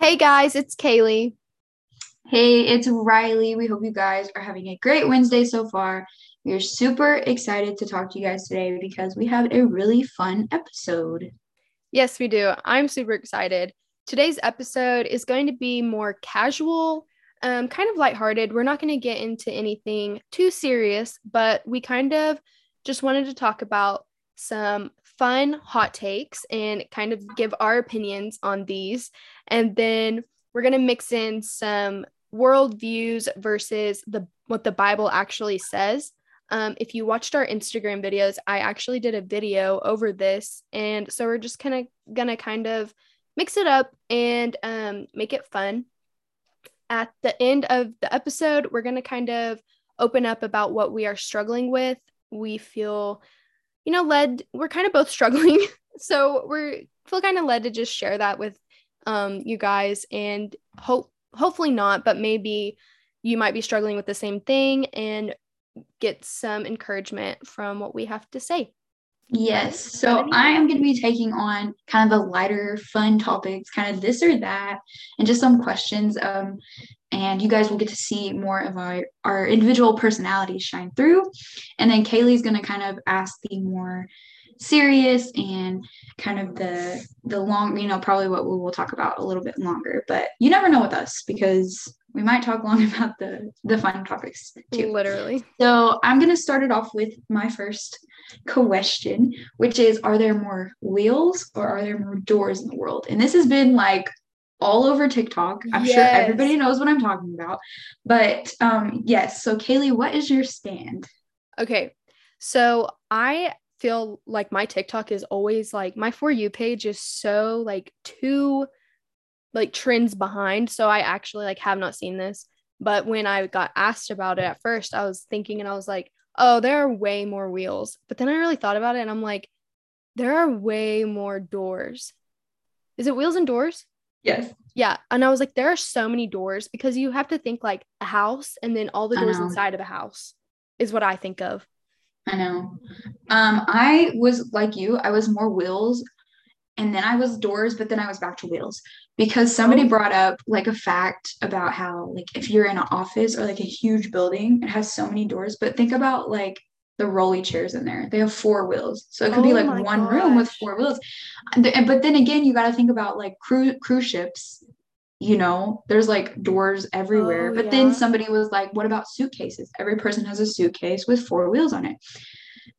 Hey guys, it's Kaylee. Hey, it's Riley. We hope you guys are having a great Wednesday so far. We are super excited to talk to you guys today because we have a really fun episode. Yes, we do. I'm super excited. Today's episode is going to be more casual, um, kind of lighthearted. We're not going to get into anything too serious, but we kind of just wanted to talk about some fun hot takes and kind of give our opinions on these. And then we're going to mix in some world views versus the what the Bible actually says. Um, if you watched our Instagram videos, I actually did a video over this. And so we're just kind of gonna kind of mix it up and um, make it fun. At the end of the episode, we're gonna kind of open up about what we are struggling with. We feel you know, led, we're kind of both struggling. so we're feel kind of led to just share that with um, you guys and hope, hopefully not, but maybe you might be struggling with the same thing and get some encouragement from what we have to say. Yes. So I am going to be taking on kind of the lighter, fun topics, kind of this or that, and just some questions. Um, and you guys will get to see more of our, our individual personalities shine through. And then Kaylee's going to kind of ask the more serious and kind of the the long you know probably what we will talk about a little bit longer but you never know with us because we might talk long about the the fun topics too literally so i'm going to start it off with my first question which is are there more wheels or are there more doors in the world and this has been like all over TikTok. I'm yes. sure everybody knows what I'm talking about. But um yes, so Kaylee, what is your stand? Okay. So I feel like my TikTok is always like my for you page is so like two like trends behind. So I actually like have not seen this. But when I got asked about it at first, I was thinking and I was like, oh, there are way more wheels. But then I really thought about it and I'm like, there are way more doors. Is it wheels and doors? Yes. Yeah. And I was like, there are so many doors because you have to think like a house and then all the doors inside of a house is what I think of. I know. Um, I was like you, I was more wheels and then I was doors, but then I was back to wheels because somebody brought up like a fact about how like if you're in an office or like a huge building, it has so many doors. But think about like the rolly chairs in there. They have four wheels. So it could oh be like one gosh. room with four wheels. But then again, you got to think about like cruise cruise ships. You know, there's like doors everywhere. Oh, but yeah. then somebody was like, what about suitcases? Every person has a suitcase with four wheels on it.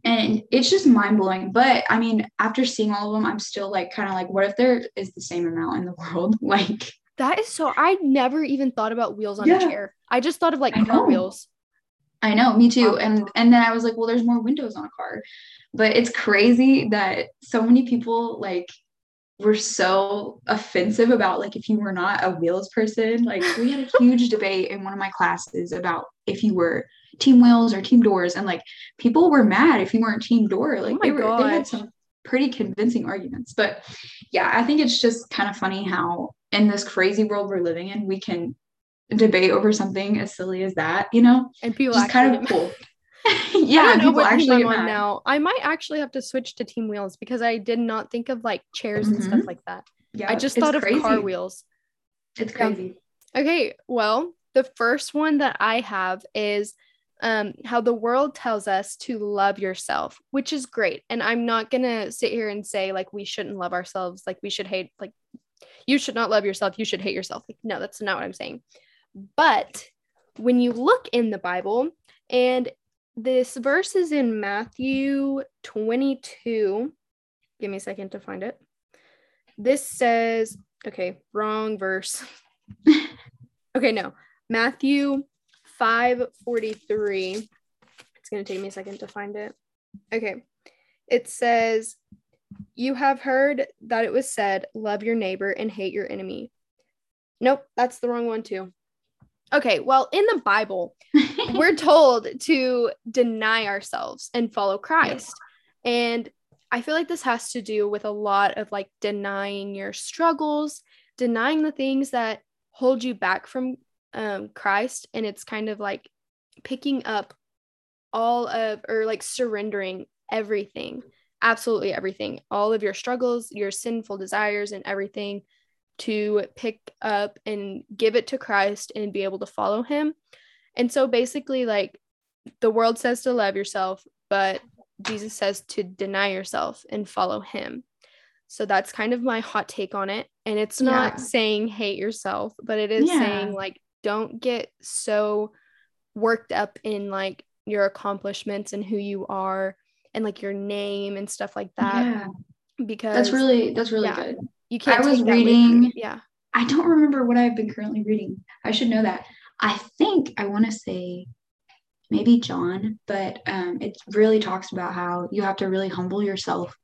And it's just mind blowing. But I mean, after seeing all of them, I'm still like, kind of like, what if there is the same amount in the world? Like, that is so, I never even thought about wheels on yeah. a chair. I just thought of like car wheels. I know, me too. And and then I was like, well, there's more windows on a car. But it's crazy that so many people like were so offensive about like if you were not a wheels person. Like we had a huge debate in one of my classes about if you were team wheels or team doors. And like people were mad if you weren't team door. Like oh they were gosh. they had some pretty convincing arguments. But yeah, I think it's just kind of funny how in this crazy world we're living in, we can debate over something as silly as that, you know? And people just kind of cool. yeah, I people actually I'm on now. I might actually have to switch to team wheels because I did not think of like chairs mm-hmm. and stuff mm-hmm. like that. Yeah, I just thought crazy. of car wheels. It's crazy. Okay, well, the first one that I have is um, how the world tells us to love yourself, which is great. And I'm not gonna sit here and say like we shouldn't love ourselves, like we should hate, like you should not love yourself, you should hate yourself. Like, no, that's not what I'm saying. But when you look in the Bible, and this verse is in Matthew 22. Give me a second to find it. This says, okay, wrong verse. okay, no. Matthew 5:43. It's going to take me a second to find it. Okay. It says, "You have heard that it was said, love your neighbor and hate your enemy." Nope, that's the wrong one too. Okay, well, in the Bible, we're told to deny ourselves and follow Christ. And I feel like this has to do with a lot of like denying your struggles, denying the things that hold you back from um, Christ. And it's kind of like picking up all of, or like surrendering everything, absolutely everything, all of your struggles, your sinful desires, and everything to pick up and give it to Christ and be able to follow him. And so basically, like the world says to love yourself, but Jesus says to deny yourself and follow him. So that's kind of my hot take on it. And it's not yeah. saying hate yourself, but it is yeah. saying like don't get so worked up in like your accomplishments and who you are and like your name and stuff like that. Yeah. Because that's really that's really good. You can't. I was reading. Yeah. I don't remember what I've been currently reading. I should know that. I think I want to say maybe John, but um, it really talks about how you have to really humble yourself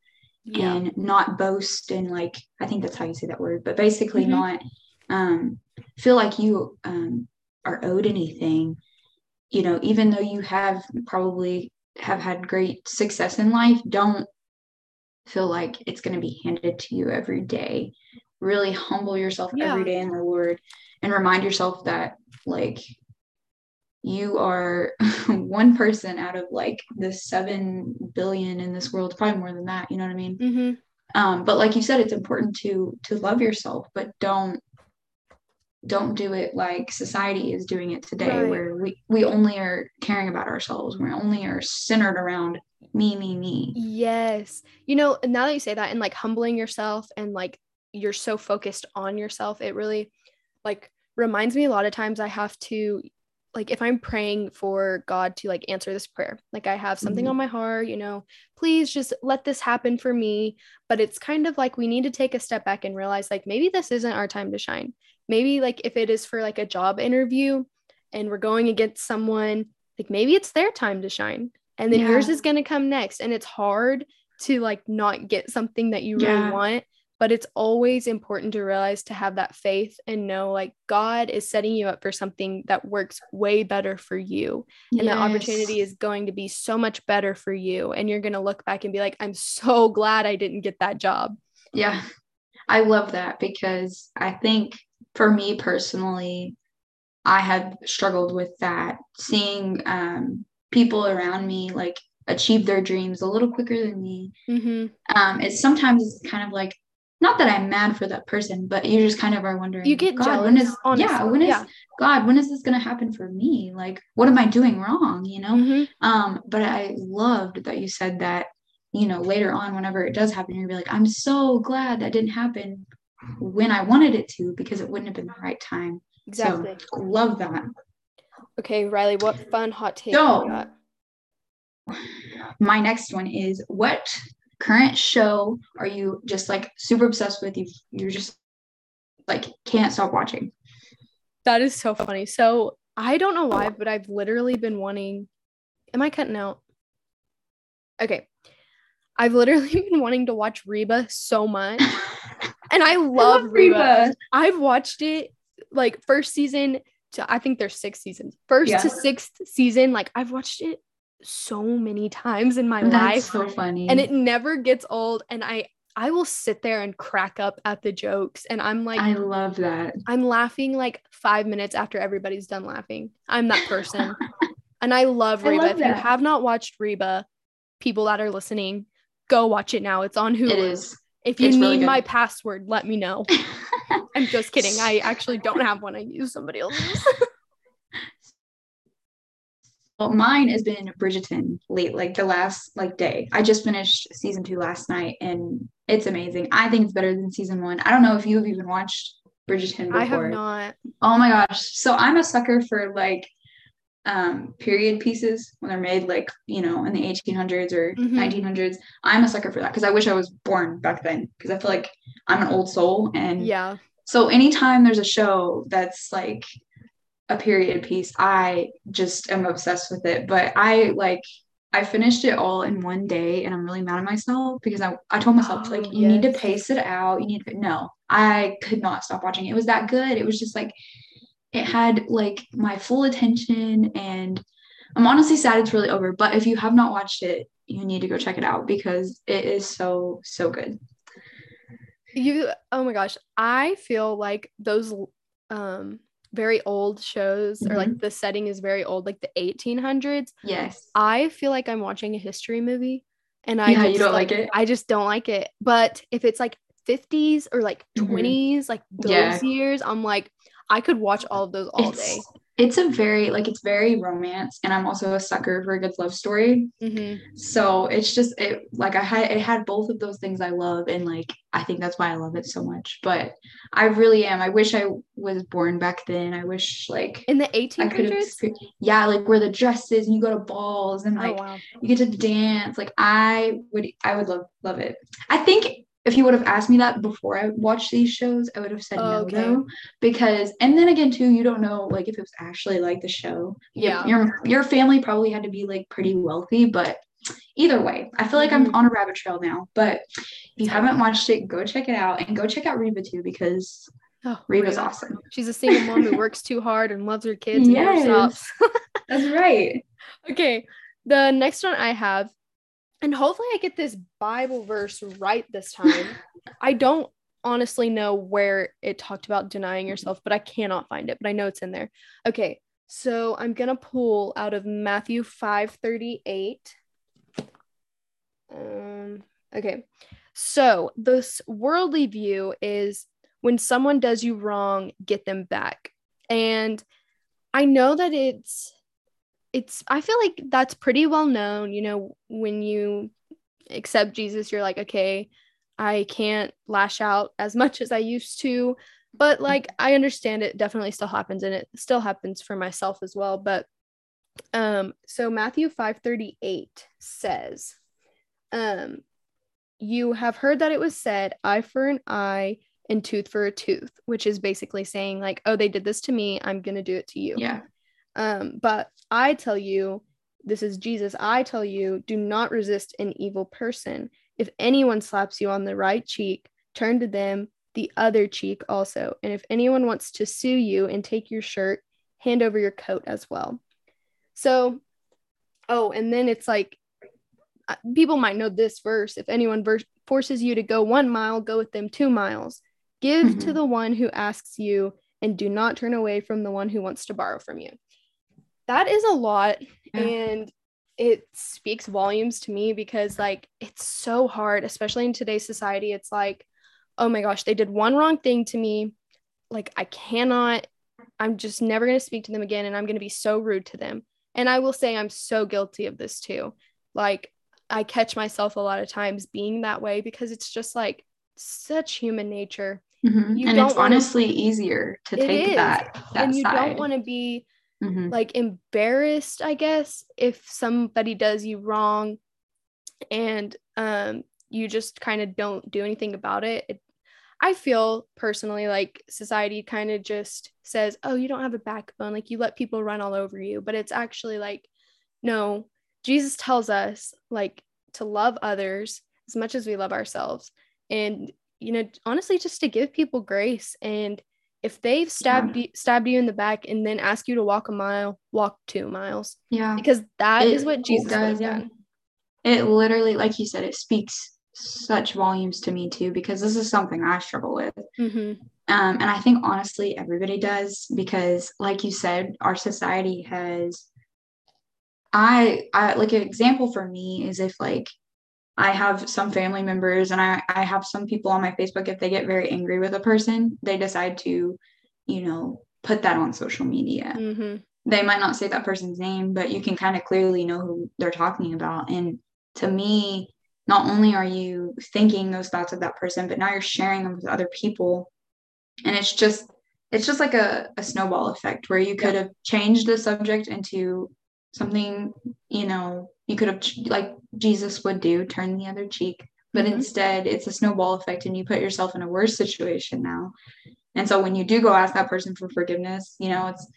yeah. and not boast and like I think that's how you say that word, but basically mm-hmm. not um, feel like you um, are owed anything. You know, even though you have probably have had great success in life, don't feel like it's going to be handed to you every day. Really humble yourself yeah. every day in the Lord and remind yourself that like you are one person out of like the 7 billion in this world probably more than that you know what i mean mm-hmm. um, but like you said it's important to to love yourself but don't don't do it like society is doing it today right. where we we only are caring about ourselves. We only are centered around me me me. Yes. You know now that you say that and like humbling yourself and like you're so focused on yourself it really like reminds me a lot of times i have to like if i'm praying for god to like answer this prayer like i have something mm-hmm. on my heart you know please just let this happen for me. But it's kind of like we need to take a step back and realize like maybe this isn't our time to shine maybe like if it is for like a job interview and we're going against someone like maybe it's their time to shine and then yeah. yours is going to come next and it's hard to like not get something that you really want but it's always important to realize to have that faith and know like God is setting you up for something that works way better for you. And yes. that opportunity is going to be so much better for you. And you're going to look back and be like, I'm so glad I didn't get that job. Yeah. I love that because I think for me personally, I have struggled with that, seeing um, people around me like achieve their dreams a little quicker than me. Mm-hmm. Um, it's sometimes kind of like not that I'm mad for that person, but you just kind of are wondering. You get God, jealous. When is honestly. yeah? When is yeah. God? When is this going to happen for me? Like, what am I doing wrong? You know. Mm-hmm. Um, but I loved that you said that. You know, later on, whenever it does happen, you'll be like, I'm so glad that didn't happen when I wanted it to because it wouldn't have been the right time. Exactly. So, love that. Okay, Riley, what fun hot take so, My next one is what current show are you just like super obsessed with? You you're just like can't stop watching. That is so funny. So I don't know why, but I've literally been wanting. Am I cutting out? Okay. I've literally been wanting to watch Reba so much. and I love, I love Reba. Reba. I've watched it like first season to I think there's six seasons. First yeah. to sixth season, like I've watched it so many times in my That's life. So funny. And it never gets old. And I I will sit there and crack up at the jokes. And I'm like I love that. I'm laughing like five minutes after everybody's done laughing. I'm that person. and I love Reba. I love if you have not watched Reba, people that are listening, go watch it now. It's on Hulu. It is. If you it's need really my password, let me know. I'm just kidding. I actually don't have one. I use somebody else's. Well, mine has been Bridgerton late, like the last like day. I just finished season two last night, and it's amazing. I think it's better than season one. I don't know if you've even watched Bridgerton before. I have not. Oh my gosh! So I'm a sucker for like um period pieces when they're made like you know in the 1800s or mm-hmm. 1900s i'm a sucker for that because i wish i was born back then because i feel like i'm an old soul and yeah so anytime there's a show that's like a period piece. I just am obsessed with it. But I like I finished it all in one day and I'm really mad at myself because I, I told myself oh, like you yes. need to pace it out. You need to no. I could not stop watching it. It was that good. It was just like it had like my full attention and I'm honestly sad it's really over. But if you have not watched it, you need to go check it out because it is so, so good. You oh my gosh. I feel like those um very old shows mm-hmm. or like mm-hmm. the setting is very old, like the 1800s. Yes. I feel like I'm watching a history movie and I yeah, just, you don't like, like, it. I just don't like it. But if it's like 50s or like Mhm. 20s, like those Yeah. years. I'm like, I could watch all of those all day. it's it's a very like it's very romance and i'm also a sucker for a good love story Mhm. so it's just it like i had it had both of those things i love and like i think that's why i love it so much but i really am i wish i was born back then i wish like In the i 1800s? yeah like where the dresses and you go to balls and Oh, like wow. you get to dance like i would i would love love it i think if you would have asked me that before i watched these shows i would have said no Okay. though because and then again too you don't know like if it was actually like the show Yeah. your your family probably had to be like pretty wealthy but either way i feel like i'm Mhm. on a rabbit trail now but if you haven't watched it go check it out and go check out reba too because Oh, reba's Reba. awesome She's a single mom who works too hard and loves her kids Yes. that's right okay, the next one I have, and hopefully I get this Bible verse right this time. I don't honestly know where it talked about denying yourself, but I cannot find it, but I know it's in there. Okay, so I'm gonna pull out of Matthew 5:38. Um, okay, so this worldly view is when someone does you wrong, get them back. And I know that it's it's I feel like that's pretty well known, you know, when you accept Jesus, you're like, okay, I can't lash out as much as I used to, but like I understand it definitely still happens and it still happens for myself as well, but um so Matthew 5:38 says um you have heard that it was said eye for an eye and tooth for a tooth, which is basically saying like, oh, they did this to me, I'm going to do it to you. yeah Um, but I tell you, this is Jesus. I tell you, do not resist an evil person. If anyone slaps you on the right cheek, turn to them the other cheek also. And if anyone wants to sue you and take your shirt, hand over your coat as well. So, oh, and then it's like uh, people might know this verse. If anyone ver- forces you to go one mile, go with them two miles. Give to Mhm. the one who asks you, and do not turn away from the one who wants to borrow from you. That is a lot, Yeah. and it speaks volumes to me because, like, it's so hard, especially in today's society. It's like, oh my gosh, they did one wrong thing to me. Like, I cannot, I'm just never going to speak to them again, and I'm going to be so rude to them. And I will say, I'm so guilty of this too. Like, I catch myself a lot of times being that way because it's just like such human nature. Mhm. You and it's honestly easier to take is, that that and you side don't want to be Mhm. like embarrassed, I guess, if somebody does you wrong and um you just kind of don't do anything about it. it I feel personally like society kind of just says, "Oh, you don't have a backbone, like you let people run all over you." But it's actually like no, Jesus tells us like to love others as much as we love ourselves and you know, honestly just to give people grace and if they've stabbed you, stabbed you in the back and then ask you to walk a mile, walk 2 miles yeah because that is It- what Jesus does, yeah. done. it literally like you said it speaks such volumes to me too because this is something i struggle with Mhm. um, and i think honestly everybody does because like you said our society has i i like an example for me is if like i have some family members and i i have some people on my facebook if they get very angry with a person they decide to you know put that on social media Mhm. they might not say that person's name, but you can kind of clearly know who they're talking about. And to me, not only are you thinking those thoughts of that person, but now you're sharing them with other people. And it's just it's just like a, a snowball effect where you could have changed the subject into something, you know, you could have like Jesus would do, turn the other cheek. But Mhm. instead it's a snowball effect and you put yourself in a worse situation now. And so when you do go ask that person for forgiveness, you know, it's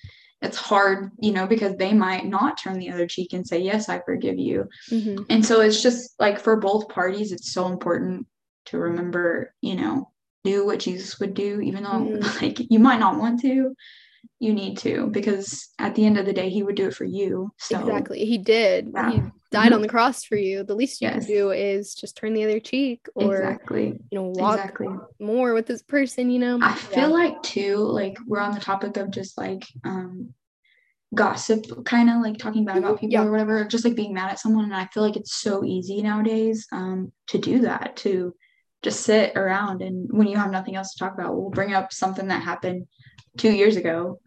it's hard, you know, because they might not turn the other cheek and say, Yes, I forgive you. Mhm. And so it's just like for both parties, it's so important to remember, you know, do what Jesus would do, even though Mhm. like you might not want to, you need to, because at the end of the day, he would do it for you. So Exactly. He did. Yeah. He died on the cross for you. The least you Yes. can do is just turn the other cheek or exactly. you know walk Exactly. more with this person, you know. I feel like too, like we're on the topic of just like um gossip, kind of like talking bad about Mhm, people yeah. or whatever, just like being mad at someone. And I feel like it's so easy nowadays um to do that, to just sit around and when you have nothing else to talk about, we'll bring up something that happened two years ago.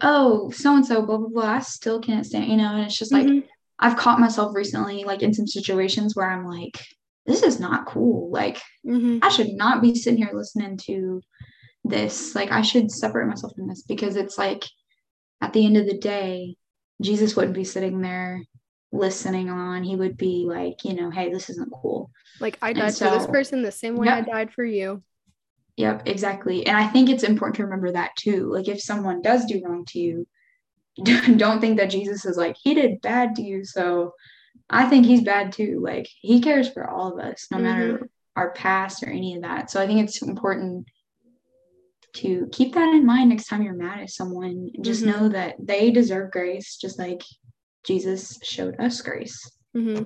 Oh, so and so, blah blah blah. I still can't stand, you know, and it's just like Mhm. I've caught myself recently, like in some situations where I'm like, this is not cool. Like Mhm. I should not be sitting here listening to this. Like, I should separate myself from this because it's like, at the end of the day, Jesus wouldn't be sitting there listening on. He would be like, you know, hey, this isn't cool. Like I died for this person the same way Yep. I died for you. Yep, exactly. And I think it's important to remember that too. Like, if someone does do wrong to you, don't think that Jesus is like, he did bad to you. So I think he's bad too. Like, he cares for all of us, no matter our past or any of that. So I think it's important to keep that in mind next time you're mad at someone. Just Mhm. know that they deserve grace, just like Jesus showed us grace. hmm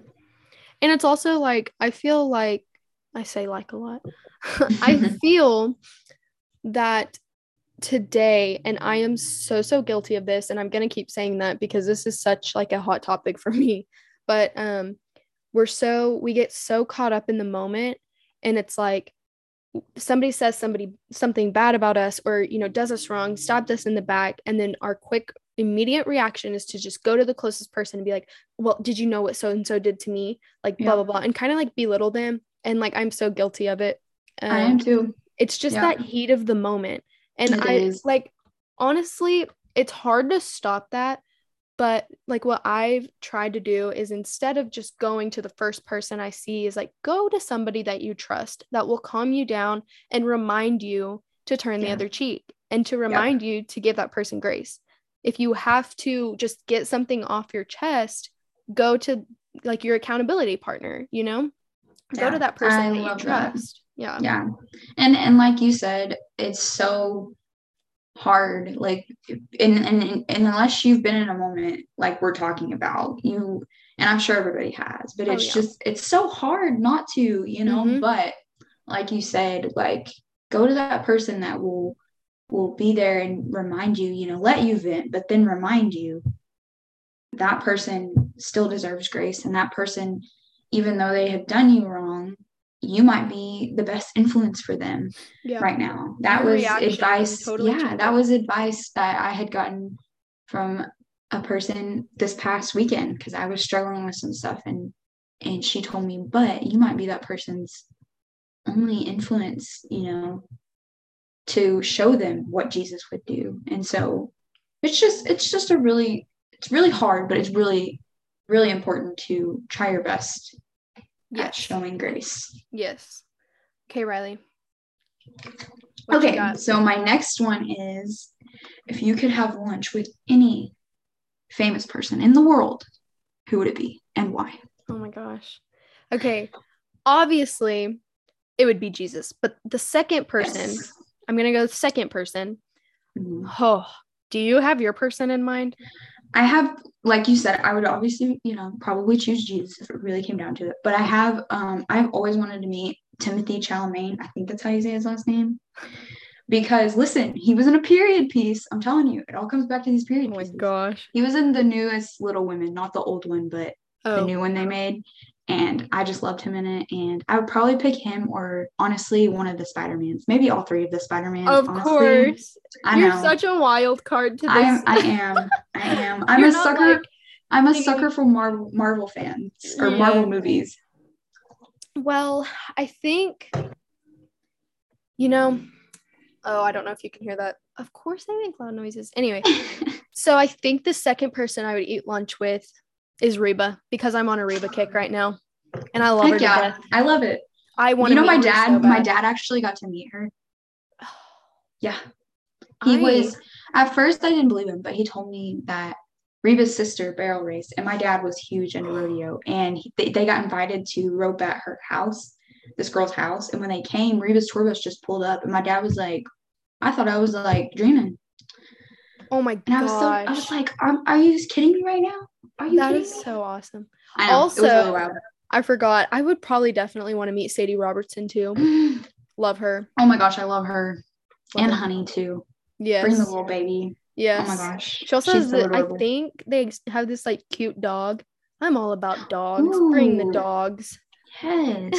And it's also like I feel like I say like a lot. I feel that today and I am so so guilty of this and I'm going to keep saying that because this is such like a hot topic for me. But um we're so we get so caught up in the moment and it's like somebody says somebody something bad about us or you know does us wrong stabbed us in the back and then our quick immediate reaction is to just go to the closest person and be like well did you know what so and so did to me like blah Yeah. blah blah and kind of like belittle them and like i'm so guilty of it I am Um, too. it's just Yeah. that heat of the moment and It i is. like honestly it's hard to stop that but like what i've tried to do is instead of just going to the first person i see is like go to somebody that you trust that will calm you down and remind you to turn the other cheek and to remind you to give that person grace if you have to just get something off your chest go to like your accountability partner you know go to that person I that you love that. trust yeah yeah and and like you said it's so hard like and, and and unless you've been in a moment like we're talking about you and i'm sure everybody has but Oh, it's yeah. just it's so hard not to you know Mhm. but like you said like go to that person that will will be there and remind you you know let you vent but then remind you that person still deserves grace and that person even though they have done you wrong you might be the best influence for them yeah right now. That Your was advice. totally yeah, change that was advice that I had gotten from a person this past weekend because I was struggling with some stuff and and she told me, but you might be that person's only influence, you know, to show them what Jesus would do. And so it's just it's just a really it's really hard, but it's really really important to try your best at showing grace. yes okay riley What okay, so my next one is if you could have lunch with any famous person in the world, who would it be and why? Oh my gosh. Okay. Obviously, it would be Jesus. But the second person, Yes. I'm going to go second person. Mhm. Oh, do you have your person in mind? I have, like you said, I would obviously, you know, probably choose Jesus if it really came down to it. But I have, um, I've always wanted to meet Timothy Chalamet. I think that's how you say his last name. Because listen, he was in a period piece. I'm telling you, it all comes back to these period Oh my pieces. gosh. He was in the newest Little Women, not the old one, but the Oh, new one they made. And I just loved him in it. And I would probably pick him or honestly one of the Spider-Mans. Maybe all three of the Spider-Mans. of honestly. course. I You're know. such a wild card to this. I am I am. I am. I'm a sucker. like I'm a thinking- sucker for Marvel Marvel fans or Yeah. Marvel movies. Well, I think, you know, oh, I don't know if you can hear that. Of course, I make loud noises. Anyway, so I think the second person I would eat lunch with is Reba because I'm on a Reba kick right now, and I love her Heck to yeah. I love it. I want You know, my dad. so my dad actually got to meet her. Yeah, he I- was. At first, I didn't believe him, but he told me that Reba's sister barrel raced, and my dad was huge into rodeo, and he, they, they got invited to rope at her house, this girl's house, and when they came, Reba's tour bus just pulled up, and my dad was like, "I thought I was like dreaming," Oh my and I was so, I was like, "Are, are you just kidding me right now? Are you that kidding is me?" so awesome. I know, Also- really. I forgot. I would probably definitely want to meet Sadie Robertson too. Love her. Oh my gosh, I love her. Love and her. Honey too. Yes. Bring the little baby. yes. Oh my gosh. She also She's has so the, I think they have this like cute dog. I'm all about dogs. Bring the dogs. Yes.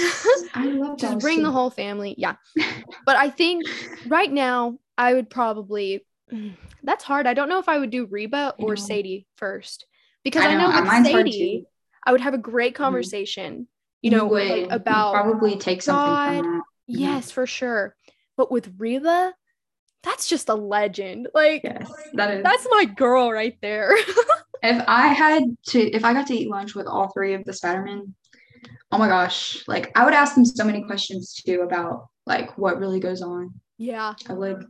I love dogs. Just those bring the whole family. Yeah. But I think right now I would probably that's hard. I don't know if I would do Reba or. Sadie first. Because I I know, know, uh, with Sadie. I would have a great conversation, you You know, would like, about probably take something God. from that. yes, for sure. But with Reba, that's just a legend. Like Yes, that is. that's my girl right there. if I had to, if I got to eat lunch with all three of the Spider-Men, oh my gosh, like I would ask them so many questions too about like what really goes on. yeah. I would,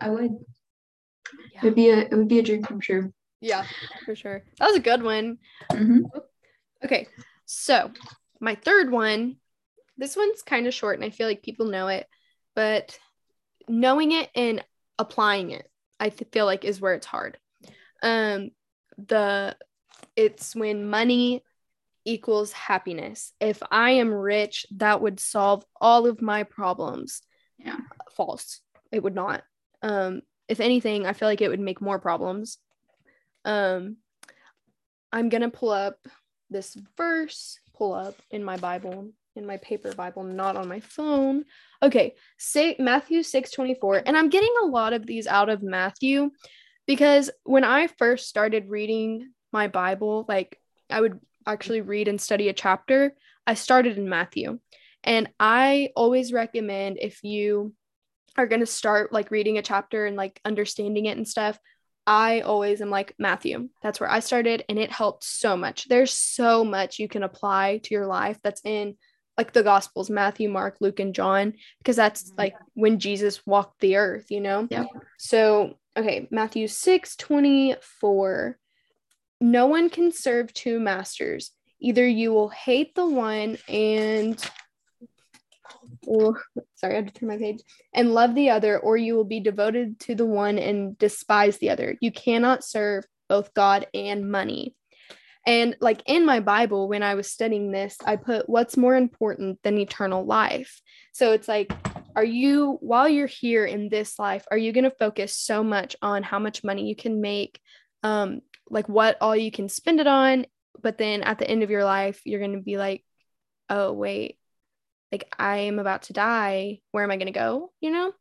I would. Yeah. It would be a, it would be a dream come true. Yeah, for sure. That was a good one. hmm Okay, so my third one, this one's kind of short and I feel like people know it, but knowing it and applying it, I th- feel like is where it's hard. Um, the it's when money equals happiness. If I am rich, that would solve all of my problems. Yeah. False. It would not. Um, if anything, I feel like it would make more problems. Um, I'm gonna pull up this verse, pull up in my Bible, in my paper Bible, not on my phone. Okay, say Matthew 6 24. And I'm getting a lot of these out of Matthew because when I first started reading my Bible, like I would actually read and study a chapter, I started in Matthew. And I always recommend if you are going to start like reading a chapter and like understanding it and stuff, I always am like Matthew. That's where I started and it helped so much. There's so much you can apply to your life that's in like the gospels, Matthew, Mark, Luke and John because that's Mhm. like when Jesus walked the earth, you know? Yep. So, okay, Matthew 6 24. No one can serve two masters. Either you will hate the one and oh, sorry, I had to turn my page and love the other, or you will be devoted to the one and despise the other. You cannot serve both God and money. And like in my Bible, when I was studying this, I put what's more important than eternal life. So it's like, are you, while you're here in this life, are you going to focus so much on how much money you can make, um, like what all you can spend it on? But then at the end of your life, you're going to be like, oh, wait, like I am about to die. Where am I going to go? You know?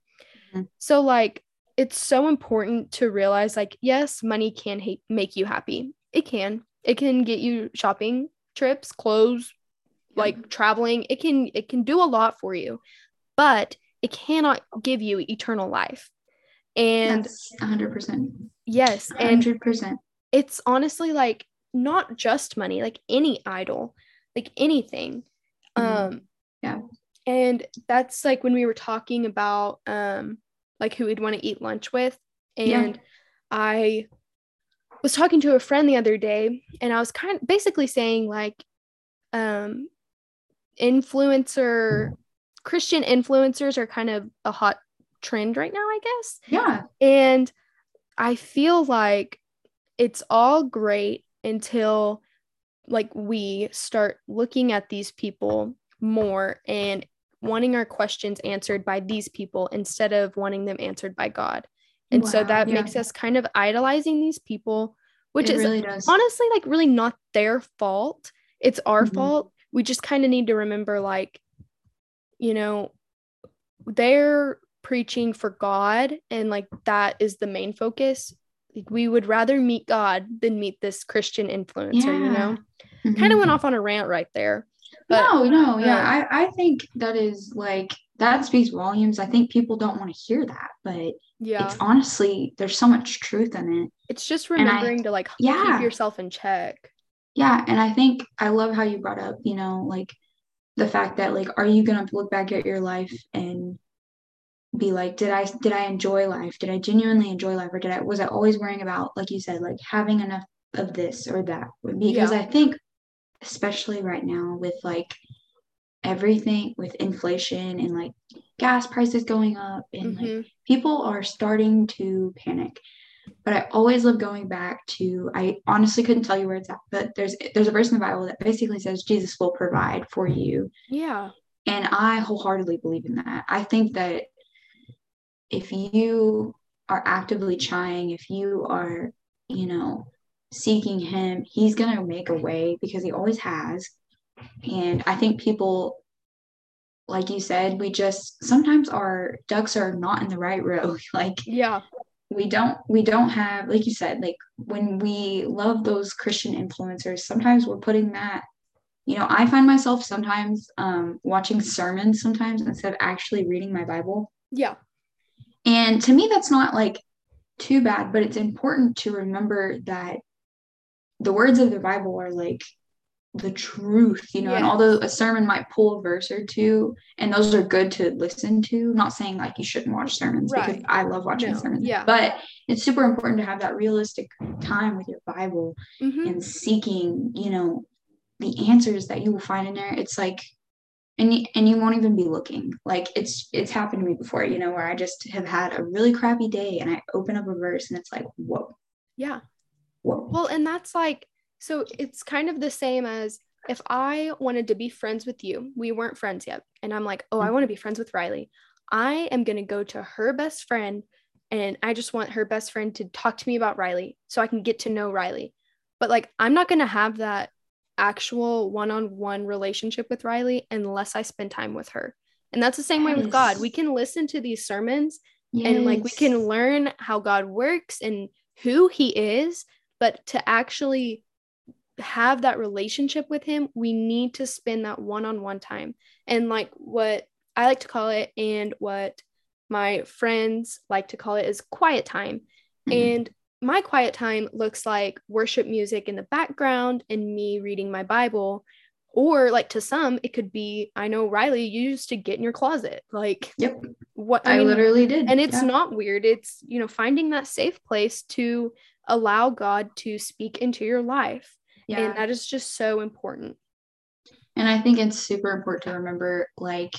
Mhm. So, like, it's so important to realize, like, yes, money can ha- make you happy. It can. It can get you shopping trips, clothes, like traveling. It can it can do a lot for you, but it cannot give you eternal life. And That's hundred percent. yes, and Hundred percent. it's honestly like not just money, like any idol, like anything. Mhm. Um Yeah. And that's like when we were talking about um like who we'd want to eat lunch with. Yeah. And I was talking to a friend the other day and I was kind of basically saying like um influencer Christian influencers are kind of a hot trend right now, I guess. Yeah. And I feel like it's all great until like we start looking at these people more and wanting our questions answered by these people instead of wanting them answered by God. And so that yeah. makes us kind of idolizing these people, which it is really honestly like really not their fault. It's our Mhm. fault. We just kind of need to remember like you know they're preaching for God and like that is the main focus. Like we would rather meet God than meet this Christian influencer, you know. Mhm. Kind of went off on a rant right there. But no, no, yeah. um, I, I think that is like that speaks volumes. I think people don't want to hear that, but yeah, it's honestly there's so much truth in it. it's just I- remembering to like yeah. keep yourself in check. Yeah, and I think I love how you brought up, you know, like the fact that like are you gonna look back at your life and be like, did I did I enjoy life? Did I genuinely enjoy life? Or did I was I always worrying about, like you said, like having enough of this or that? Because Yeah. I think especially right now with like everything with inflation and like gas prices going up and like Mhm. people are starting to panic but i always love going back to i honestly couldn't tell you where it's at but there's there's a verse in the bible that basically says jesus will provide for you Yeah. and i wholeheartedly believe in that i think that if you are actively trying if you are you know seeking him he's going to make a way because he always has And I think people, like you said, we just sometimes our ducks are not in the right row. Like, Yeah. we don't we don't have like you said like when we love those christian influencers sometimes we're putting that you know i find myself sometimes um watching sermons sometimes instead of actually reading my bible Yeah. and to me that's not like too bad but it's important to remember that the words of the bible are like the truth you know and although a sermon might pull a verse or two and those are good to listen to not saying like you shouldn't watch sermons because i love watching No, sermons yeah. but it's super important to have that realistic time with your bible hmm and seeking you know the answers that you will find in there. It's like and you, and you won't even be looking. Like it's it's happened to me before you know where i just have had a really crappy day and i open up a verse and it's like whoa. Yeah. Whoa Well, and that's like, so it's kind of the same as if I wanted to be friends with you, we weren't friends yet. And I'm like, oh, I mm. want to be friends with Riley. I am going to go to her best friend and I just want her best friend to talk to me about Riley so I can get to know Riley. But like, I'm not going to have that actual one on one relationship with Riley unless I spend time with her. And that's the same way with God. We can listen to these sermons and like we can learn how God works and who he is, but to actually have that relationship with him, we need to spend that one-on-one time. And like what I like to call it and what my friends like to call it is quiet time. Mhm. And my quiet time looks like worship music in the background and me reading my Bible. Or like to some, it could be I know Riley you used to get in your closet. Like yep what i, I mean, literally did and it's yeah. not weird it's you know finding that safe place to allow god to speak into your life yeah and that is just so important And I think it's super important to remember, like,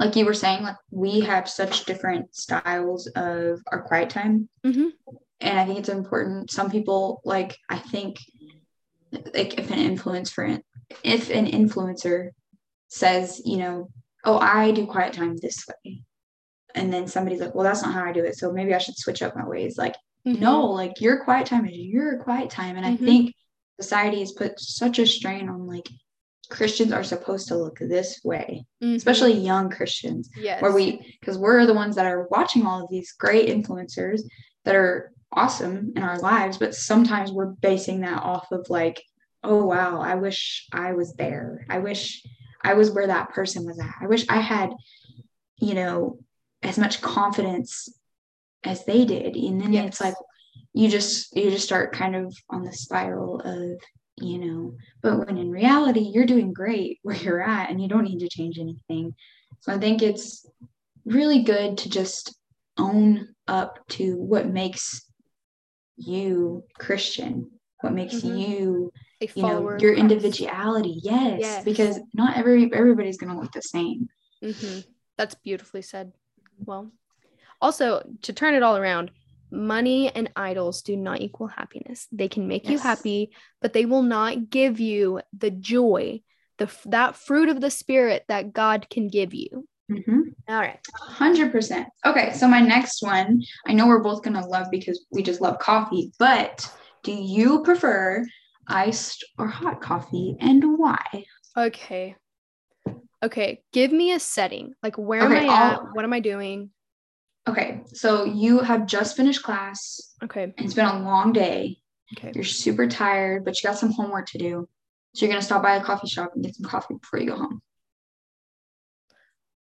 like you were saying, like we have such different styles of our quiet time, Mhm. and I think it's important. Some people, like, I think, like, if an influencer if an influencer says, you know, oh, I do quiet time this way, and then somebody's like, well, that's not how I do it, so maybe I should switch up my ways. Like, Mhm. no, like your quiet time is your quiet time, and I Mhm. think society has put such a strain on like Christians are supposed to look this way, Mhm. especially young Christians, yes where we, because we're the ones that are watching all of these great influencers that are awesome in our lives, but sometimes we're basing that off of like, oh, wow, I wish I was there. I wish I was where that person was at. I wish I had, you know, as much confidence as they did. And then Yes. it's like, you just you just start kind of on the spiral of you know but when in reality you're doing great where you're at and you don't need to change anything so i think it's really good to just own up to what makes you christian what makes Mhm. you a you know your individuality yes, Yes. because not every everybody's going to look the same Mhm. that's beautifully said well also to turn it all around money and idols do not equal happiness they can make you happy but they will not give you the joy the that fruit of the spirit that god can give you hmm all right 100%. Okay, so my next one, I know we're both going to love because we just love coffee, but do you prefer iced or hot coffee and why? Okay. Okay. Give me a setting. Like, where am I at? I'll- What am I doing? Okay, so you have just finished class Okay. it's been a long day. Okay. You're super tired, but you got some homework to do. So you're going to stop by a coffee shop and get some coffee before you go home.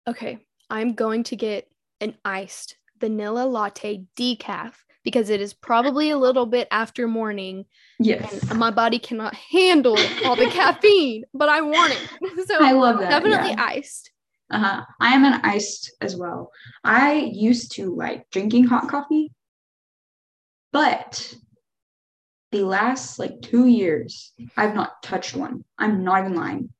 Okay. I'm going to get an iced vanilla latte decaf because it is probably a little bit after morning Yes. and my body cannot handle all the caffeine, but I want it. So I love that. definitely yeah. iced. Uh-huh. I am an iced as well. I used to like drinking hot coffee, but the last like two years, I've not touched one. I'm not even lying.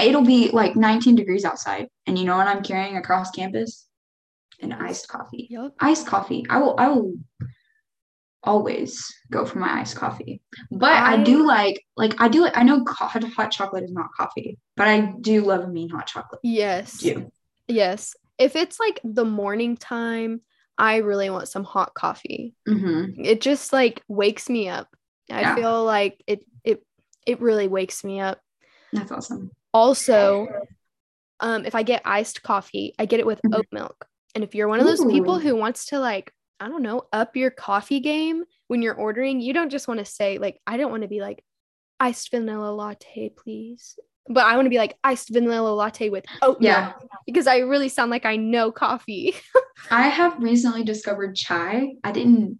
It'll be like 19 degrees outside, and you know what I'm carrying across campus? An iced coffee. Yep. Iced coffee. I will. I will always go for my iced coffee. But I, I- do like like I do. I know hot, hot chocolate is not coffee, but I do love a mean hot chocolate. Yes. Do. Yes. If it's like the morning time, I really want some hot coffee. Mm-hmm. it just like wakes me up. I Yeah. feel like it it it really wakes me up. That's awesome. Also, um, if I get iced coffee, I get it with Mhm. oat milk. And if you're one of those people who wants to like, I don't know, up your coffee game when you're ordering, you don't just want to say like, I don't want to be like iced vanilla latte, please. But I want to be like iced vanilla latte with oat Yeah. milk because I really sound like I know coffee. I have recently discovered chai. I didn't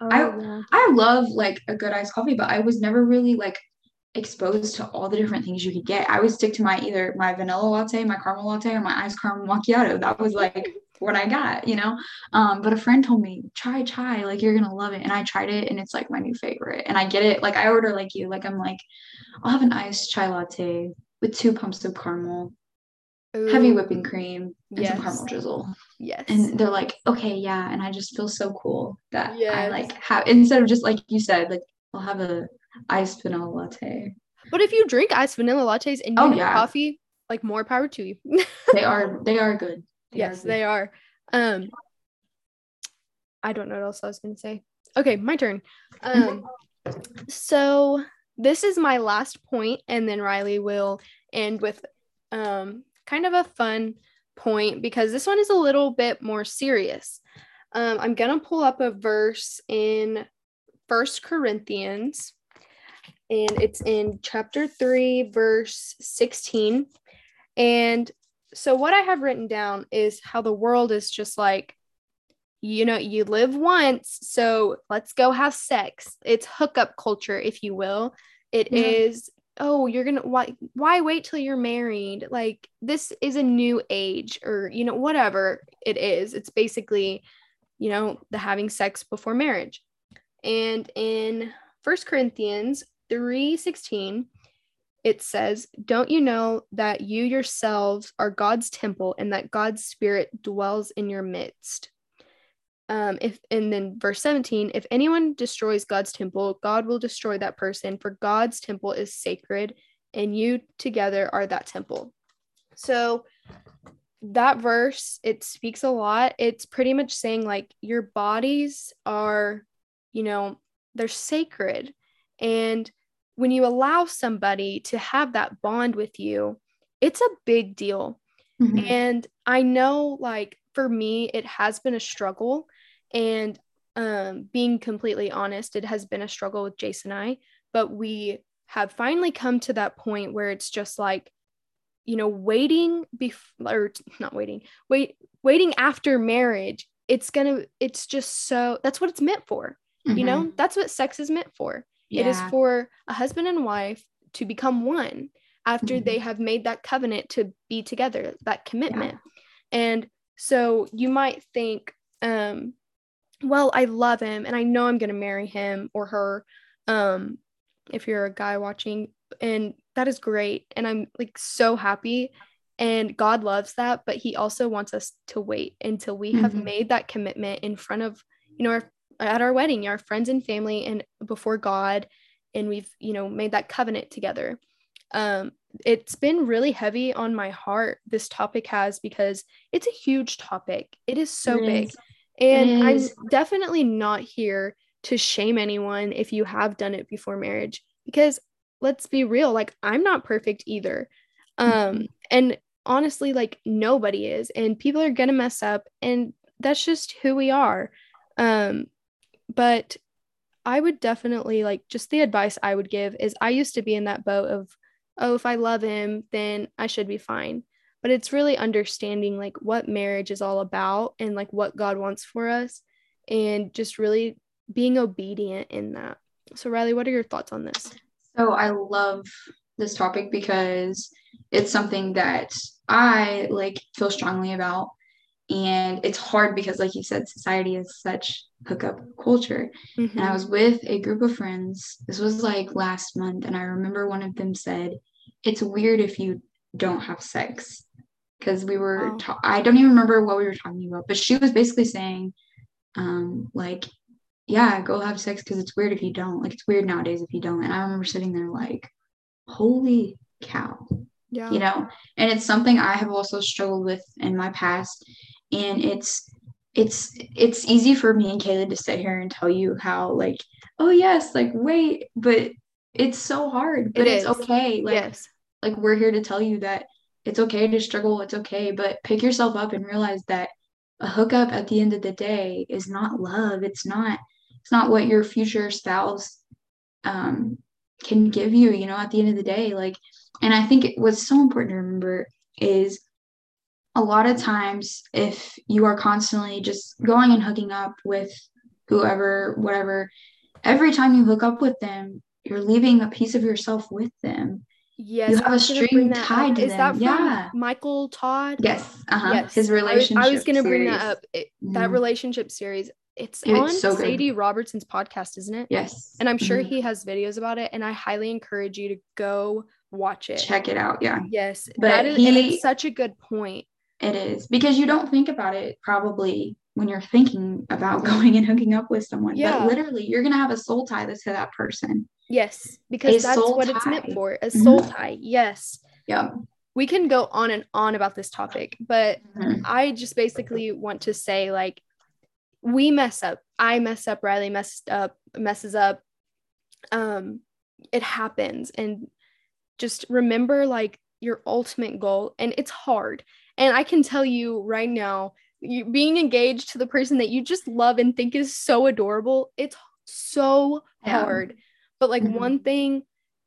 I- oh, yeah. I love like a good iced coffee, but I was never really like exposed to all the different things you could get. I would stick to my either my vanilla latte, my caramel latte, or my iced caramel macchiato. That was like what I got, you know. Um, but a friend told me try chai, like you're gonna love it, and I tried it, and it's like my new favorite. And I get it, like I order like you, like I'm like, I'll have an iced chai latte with two pumps of caramel, heavy whipping cream, and some caramel drizzle Yes. and they're like okay yeah and i just feel so cool that i like have instead of just like you said like i'll have a iced vanilla latte but if you drink iced vanilla lattes and you Oh, have yeah. coffee, like more power to you. they are they are good yes, they are. Um, I don't know what else I was going to say. Okay, my turn. Um, so this is my last point, and then Riley will end with um kind of a fun point because this one is a little bit more serious. Um, I'm gonna pull up a verse in First Corinthians, and it's in chapter three, verse 16. And so what I have written down is how the world is just like, you know, you live once, so let's go have sex. It's hookup culture, if you will. It is. Oh, you're gonna why why wait till you're married? Like this is a new age, or you know, whatever it is. It's basically, you know, the having sex before marriage. And in First Corinthians 3:16, it says, Don't you know that you yourselves are God's temple and that God's spirit dwells in your midst? Um, if and then verse 17, if anyone destroys God's temple, God will destroy that person, for God's temple is sacred, and you together are that temple. So that verse, it speaks a lot. It's pretty much saying like your bodies are, you know, they're sacred. And when you allow somebody to have that bond with you, it's a big deal. Mhm. And I know, like, for me, it has been a struggle. And um, being completely honest, it has been a struggle with Jason and I, but we have finally come to that point where it's just like, you know, waiting before, or not waiting, wait, waiting after marriage. It's gonna, it's just so, that's what it's meant for. You Mhm. know, that's what sex is meant for. It is for a husband and wife to become one after Mhm. they have made that covenant to be together, that commitment. And so you might think, um, well, I love him and I know I'm going to marry him or her. Um, if you're a guy watching, and that is great. And I'm like so happy. And God loves that. But He also wants us to wait until we have Mhm. made that commitment in front of, you know, our, at our wedding, our friends and family, and before God. And we've, you know, made that covenant together. Um, it's been really heavy on my heart, this topic has, because it's a huge topic. It is so It big. is. And I'm definitely not here to shame anyone if you have done it before marriage because let's be real like I'm not perfect either. Um Mhm. and honestly like nobody is and people are going to mess up and that's just who we are. Um but I would definitely like just the advice I would give is I used to be in that boat of oh if I love him then I should be fine but it's really understanding like what marriage is all about and like what God wants for us and just really being obedient in that. So Riley, what are your thoughts on this? So I love this topic because it's something that I like feel strongly about. And it's hard because, like you said, society is such hookup culture. And I was with a group of friends. This was like last month. And I remember one of them said, It's weird if you don't have sex. Because we were, ta- I don't even remember what we were talking about, but she was basically saying, um, like, yeah, go have sex because it's weird if you don't. Like, it's weird nowadays if you don't. And I remember sitting there like, holy cow yeah. you know and it's something i have also struggled with in my past and it's it's it's easy for me and Kayla to sit here and tell you how like oh yes like wait but it's so hard but It it's okay like yes. like we're here to tell you that it's okay to struggle, it's okay, but pick yourself up and realize that a hookup at the end of the day is not love. It's not it's not what your future spouse um can give you, you know, at the end of the day. Like and I think what's so important to remember is a lot of times if you are constantly just going and hooking up with whoever, whatever, every time you hook up with them, you're leaving a piece of yourself with them. Yes, you have a string tied to Is them. that from yeah. Michael Todd? Yes. Uh-huh. Yes. His I was- relationship. I was, gonna bring that up. It, That Mhm. relationship series. It's, It's on so good. Sadie Robertson's podcast, isn't it? Yes. And I'm sure Mhm. he has videos about it. And I highly encourage you to go watch it. check it out. Yeah. Yes, But that is, he- it's such a good point. It is because you don't think about it probably when you're thinking about going and hooking up with someone. Yeah. But literally, you're gonna have a soul tie to that person. Yes, because A that's what it's meant for. A Mhm. soul tie. Yes. Yeah. We can go on and on about this topic, but Mhm. I just basically want to say like we mess up. I mess up, Riley messed up, messes up. Um it happens and just remember like your ultimate goal and it's hard. And I can tell you right now, you being engaged to the person that you just love and think is so adorable, it's so Yeah. hard. But like Mhm. one thing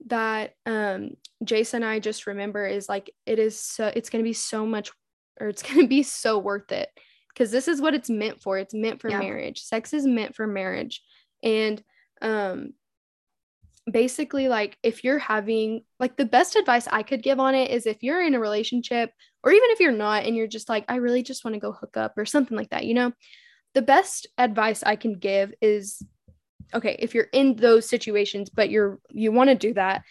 that um Jason and I just remember is like it is so it's gonna be so much or it's gonna be so worth it because this is what it's meant for. It's meant for Yeah. marriage. Sex is meant for marriage. And um basically like if you're having like the best advice I could give on it is if you're in a relationship or even if you're not and you're just like I really just want to go hook up or something like that, you know, the best advice I can give is okay, if you're in those situations but you're you want to do that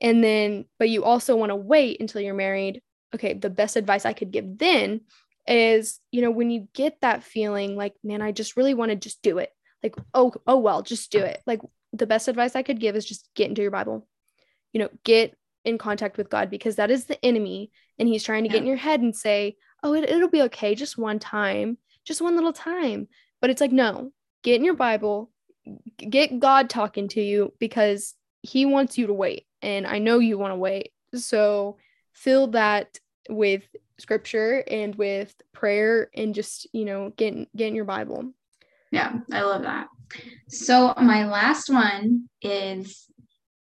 and then but you also want to wait until you're married, okay, the best advice I could give then is, you know, when you get that feeling like man, I just really want to just do it. Like oh oh well, just do it. Like the best advice I could give is just get into your Bible. You know, get in contact with God because that is the enemy and he's trying to get in your head and say, "Oh, it, it'll be okay just one time, just one little time." But it's like, "No. Get in your Bible. Get God talking to you because he wants you to wait and I know you want to wait." So, fill that with scripture and with prayer and just, you know, get in- get in your Bible. Yeah, I love that. So my last one is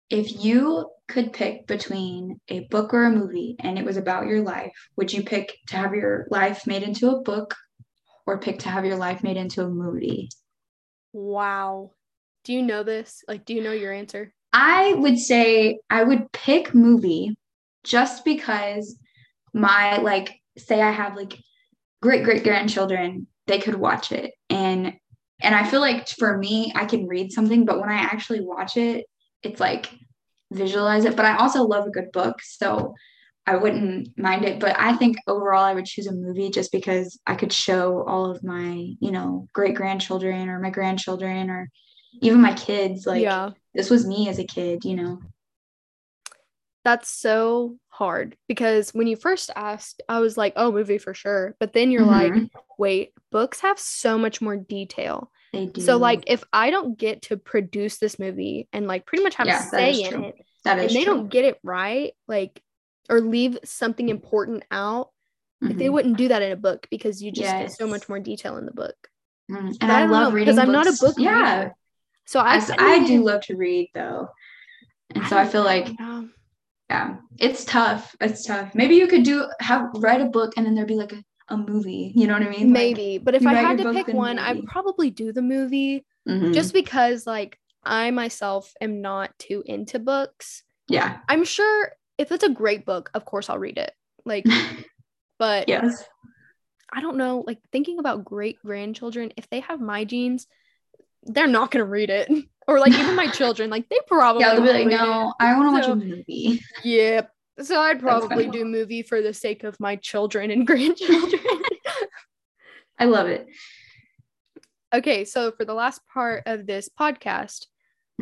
if you could pick between a book or a movie and it was about your life, would you pick to have your life made into a book or pick to have your life made into a movie? Wow. Do you know this? Like do you know your answer? I would say I would pick movie just because my like say I have like great great grandchildren, they could watch it and and I feel like for me I can read something but when I actually watch it it's like visualize it but I also love a good book so I wouldn't mind it but I think overall I would choose a movie just because I could show all of my you know great grandchildren or my grandchildren or even my kids like yeah. this was me as a kid, you know. That's so hard because when you first asked, I was like, oh, movie for sure. But then you're like, Mhm. wait, books have so much more detail. they do. So, like, if I don't get to produce this movie and like pretty much have Yeah, a say in true. it, that and they true. don't get it right, like, or leave something important out, like, they Mhm. wouldn't do that in a book because you just get so much more detail in the book. Mhm. And I, don't love know, reading because I'm not a book Yeah, reader. So I, I, I do love to read though, and so I don't feel like know. Yeah, it's tough. It's tough. Maybe you could do have write a book and then there'd be like a, a movie. You know what I mean? Like, maybe, but if I had to pick one, I'd probably do the movie. mhm. just because like I myself am not too into books. yeah, I'm sure if it's a great book, of course I'll read it. Like, but yes, I don't know, like thinking about great grandchildren, if they have my genes, they're not gonna read it. Or like even my children, like they probably yeah. They'll be like, no, I want to So- watch a movie. it. Yep. So I'd probably do movie for the sake of my children and grandchildren. I love it. okay, so for the last part of this podcast,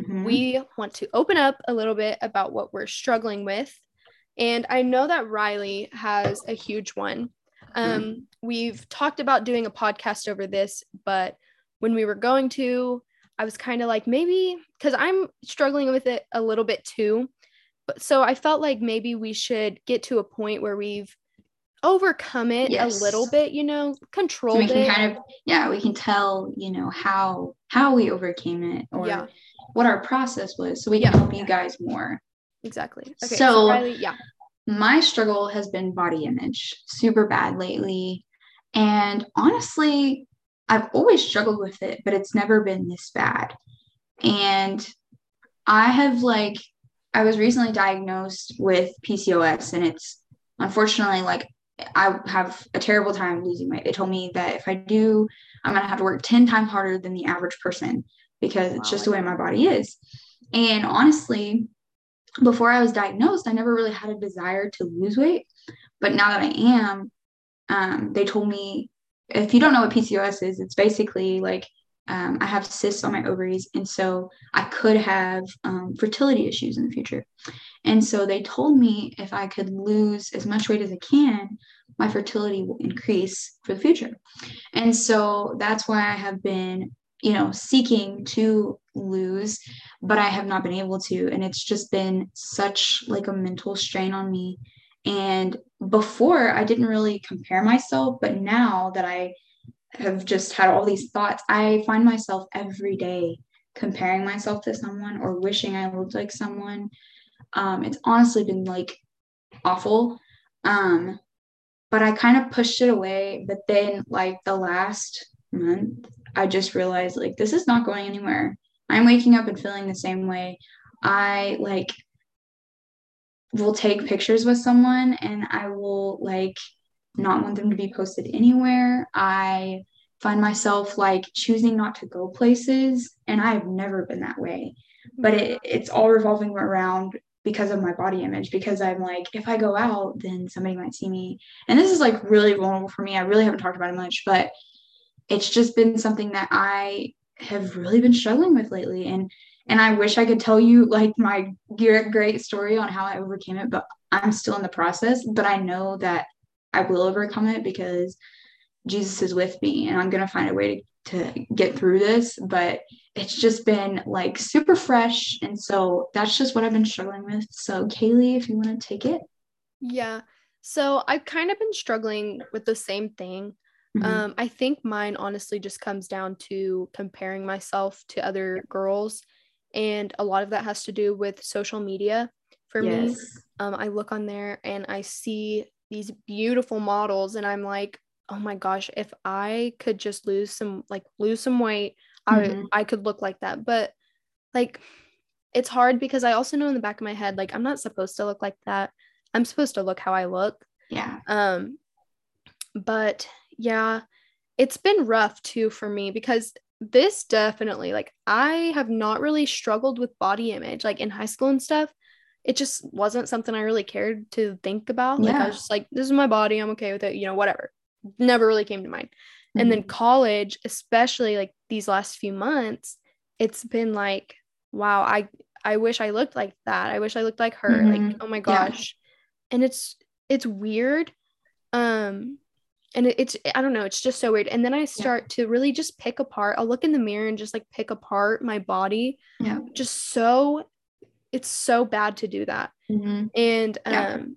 Mhm. we want to open up a little bit about what we're struggling with. And I know that Riley has a huge one. Um, we've talked about doing a podcast over this, but when we were going to, I was kind of like, maybe because I'm struggling with it a little bit too. but so I felt like maybe we should get to a point where we've overcome it Yes. a little bit, you know, So controlled we can it. kind of yeah, we can tell, you know, how how we overcame it or Yeah. what our process was so we can Yeah. help you guys more. exactly. Okay. So- Riley, yeah. my struggle has been body image super bad lately and honestly i've always struggled with it but it's never been this bad. And i have like i was recently diagnosed with pcos and it's unfortunately like i have a terrible time losing weight. They told me that if i do i'm going to have to work 10 times harder than the average person because it's just the way my body is. And honestly before I was diagnosed, I never really had a desire to lose weight. But now that I am, um, they told me if you don't know what PCOS is, it's basically like um, I have cysts on my ovaries. And so I could have um, fertility issues in the future. And so they told me if I could lose as much weight as I can, my fertility will increase for the future. And so that's why I have been, you know, seeking to lose but I have not been able to. And it's just been such like a mental strain on me. And before I didn't really compare myself, but now that I have just had all these thoughts, I find myself every day comparing myself to someone or wishing I looked like someone. Um, it's honestly been like awful. Um, but I kind of pushed it away. But then, like the last month, I just realized like this is not going anywhere. I'm waking up and feeling the same way. I like will take pictures with someone and I will like not want them to be posted anywhere. I find myself like choosing not to go places and I've never been that way. But it, it's all revolving around because of my body image because I'm like if I go out then somebody might see me. And this is like really vulnerable for me. I really haven't talked about it much, but it's just been something that I have really been struggling with lately and and I wish I could tell you like my great great story on how I overcame it but I'm still in the process but I know that I will overcome it because Jesus is with me and I'm going to find a way to, to get through this but it's just been like super fresh and so that's just what I've been struggling with so Kaylee if you want to take it Yeah. So I've kind of been struggling with the same thing. Mhm. Um, I think mine honestly just comes down to comparing myself to other girls. And a lot of that has to do with social media for me. Um, I look on there and I see these beautiful models, and I'm like, oh my gosh, if I could just lose some, like, lose some weight, I Mhm. I could look like that. But like, it's hard because I also know in the back of my head, like, I'm not supposed to look like that. I'm supposed to look how I look. yeah Um, but yeah, it's been rough too for me because this definitely, like, I have not really struggled with body image, like in high school and stuff. It just wasn't something I really cared to think about. Like, I was just like, this is my body. I'm okay with it, you know, whatever. Never really came to mind. And then Mhm. college, especially like these last few months, it's been like, wow, I I wish I looked like that. I wish I looked like her. Mhm. Like, oh my Yeah. gosh. And it's it's weird. Um and it, it's I don't know, it's just so weird. And then I start to really just pick apart. I'll look in the mirror and just like pick apart my body. yeah Just so it's so bad to do that. Mhm. And Yeah. um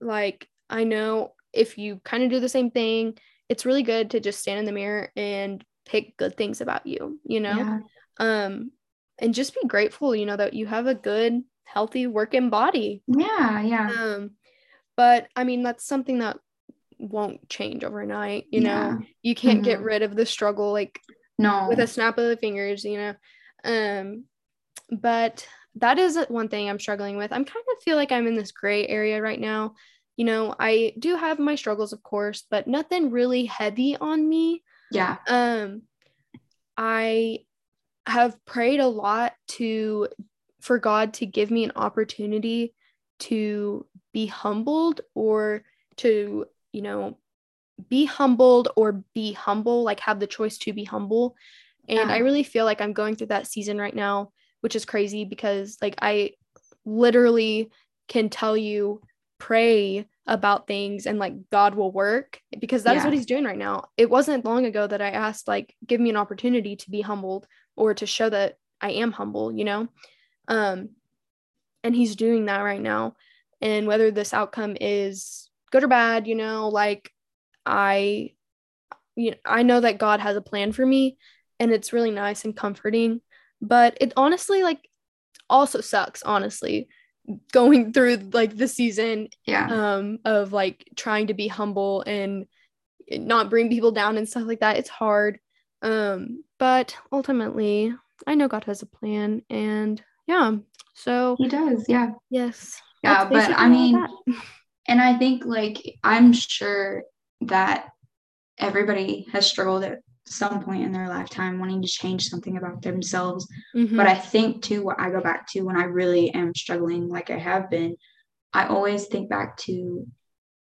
like I know if you kind of do the same thing, it's really good to just stand in the mirror and pick good things about you, you know? yeah Um and just be grateful, you know, that you have a good, healthy working body. yeah yeah Um but I mean that's something that won't change overnight, you Yeah. know. You can't get Mhm. rid of the struggle like no with a snap of the fingers, you know. Um, but that is one thing I'm struggling with. I'm kind of feel like I'm in this gray area right now. You know, I do have my struggles, of course, but nothing really heavy on me. yeah Um, I have prayed a lot to for God to give me an opportunity to be humbled or to, you know, be humbled or be humble, like have the choice to be humble. And I really feel like I'm going through that season right now, which is crazy because like I literally can tell you pray about things and like God will work because that is Yeah. what he's doing right now. It wasn't long ago that I asked like give me an opportunity to be humbled or to show that I am humble, you know? Um and he's doing that right now. And whether this outcome is good or bad, you know, like I you know, I know that God has a plan for me and it's really nice and comforting, but it honestly like also sucks, honestly, going through like the season Yeah. um of like trying to be humble and not bring people down and stuff like that. It's hard. Um, but ultimately, I know God has a plan and yeah. So he does. Yeah. yes. Yeah, but I mean. And I think like I'm sure that everybody has struggled at some point in their lifetime wanting to change something about themselves. Mhm. But I think too what I go back to when I really am struggling like I have been, I always think back to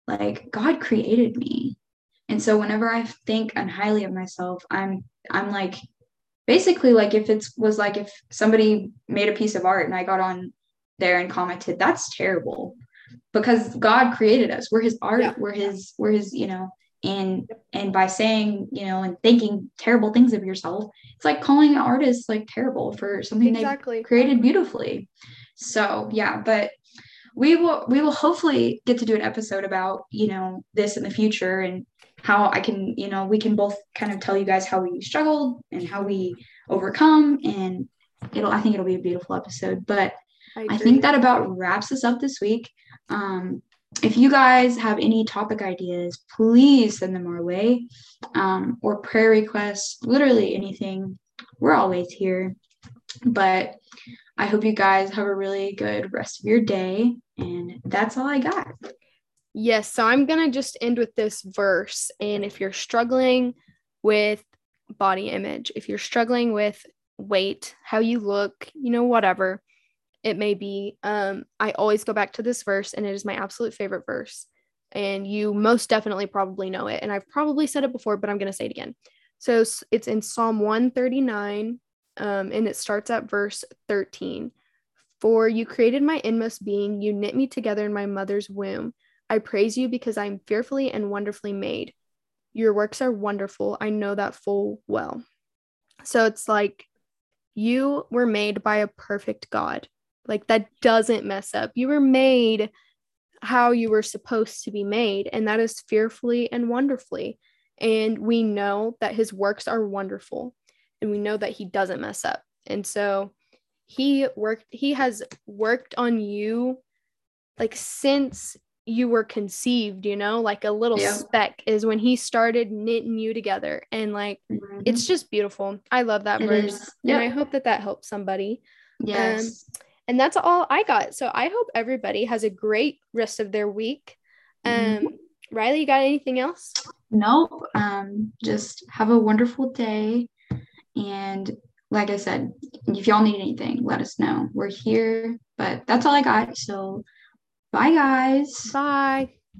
like God created me. And so whenever I think unhighly of myself, I'm I'm like basically like if it was like if somebody made a piece of art and I got on there and commented, that's terrible. Because God created us. We're his art, Yeah. we're his, we're his, you know, and and by saying, you know, and thinking terrible things of yourself, it's like calling an artist like terrible for something they created beautifully. So yeah, but we will we will hopefully get to do an episode about you know this in the future and how I can you know we can both kind of tell you guys how we struggled and how we overcome and it'll I think it'll be a beautiful episode. But I agree. think that about wraps us up this week. Um, if you guys have any topic ideas, please send them our way um, or prayer requests, literally anything. We're always here. But I hope you guys have a really good rest of your day. And that's all I got. Yes, so I'm going to just end with this verse. And if you're struggling with body image, if you're struggling with weight, how you look, you know, whatever it may be, um, I always go back to this verse, and it is my absolute favorite verse. And you most definitely probably know it. And I've probably said it before, but I'm going to say it again. So it's in Psalm 139, um, and it starts at verse 13. For you created my inmost being, you knit me together in my mother's womb. I praise you because I am fearfully and wonderfully made. Your works are wonderful. I know that full well. So it's like you were made by a perfect God. Like that doesn't mess up. You were made how you were supposed to be made, and that is fearfully and wonderfully. And we know that his works are wonderful, and we know that he doesn't mess up. And so he worked, he has worked on you like since you were conceived, you know, like a little Yeah. speck is when he started knitting you together. And like, mm-hmm. it's just beautiful. I love that It verse. is. And I hope that that helps somebody. Um, yes. And that's all I got. So I hope everybody has a great rest of their week. Um, Mhm. Riley, you got anything else? Nope. Um, just have a wonderful day. And like I said, if y'all need anything, let us know. We're here. But that's all I got. So bye guys. Bye.